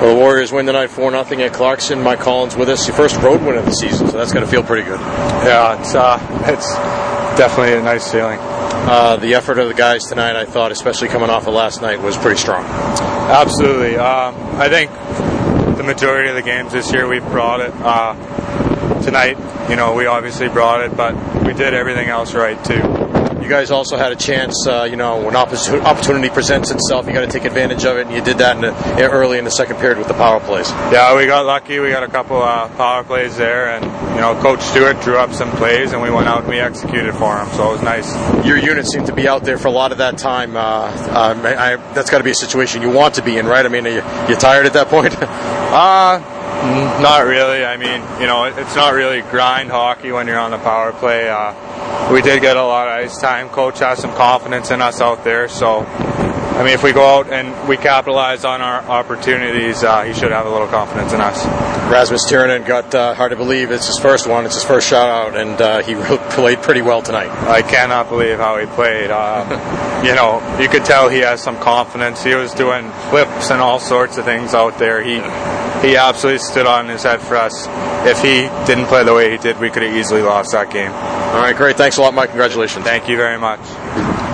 Well, the Warriors win tonight 4 0 at Clarkson. Mike Collins with us. Your first road win of the season, so that's going to feel pretty good. Yeah, it's uh, it's definitely a nice feeling. Uh, the effort of the guys tonight, I thought, especially coming off of last night, was pretty strong. Absolutely. Um, I think the majority of the games this year we've brought it. Uh, tonight, you know, we obviously brought it, but we did everything else right too. You guys also had a chance, uh, you know, when opportunity presents itself, you got to take advantage of it, and you did that in the, early in the second period with the power plays. Yeah, we got lucky. We got a couple uh, power plays there, and you know, Coach Stewart drew up some plays, and we went out and we executed for him. So it was nice. Your unit seemed to be out there for a lot of that time. Uh, um, I, that's got to be a situation you want to be in, right? I mean, are you, you tired at that point? uh not really. I mean, you know, it's not really grind hockey when you're on the power play. Uh, we did get a lot of ice time. Coach has some confidence in us out there, so I mean, if we go out and we capitalize on our opportunities, uh, he should have a little confidence in us. Rasmus Tirronen got uh, hard to believe it's his first one. It's his first shot out, and uh, he played pretty well tonight. I cannot believe how he played. Um, you know, you could tell he has some confidence. He was doing flips and all sorts of things out there. He he absolutely stood on his head for us. If he didn't play the way he did, we could have easily lost that game. All right, great. Thanks a lot, Mike. Congratulations. Thank you very much.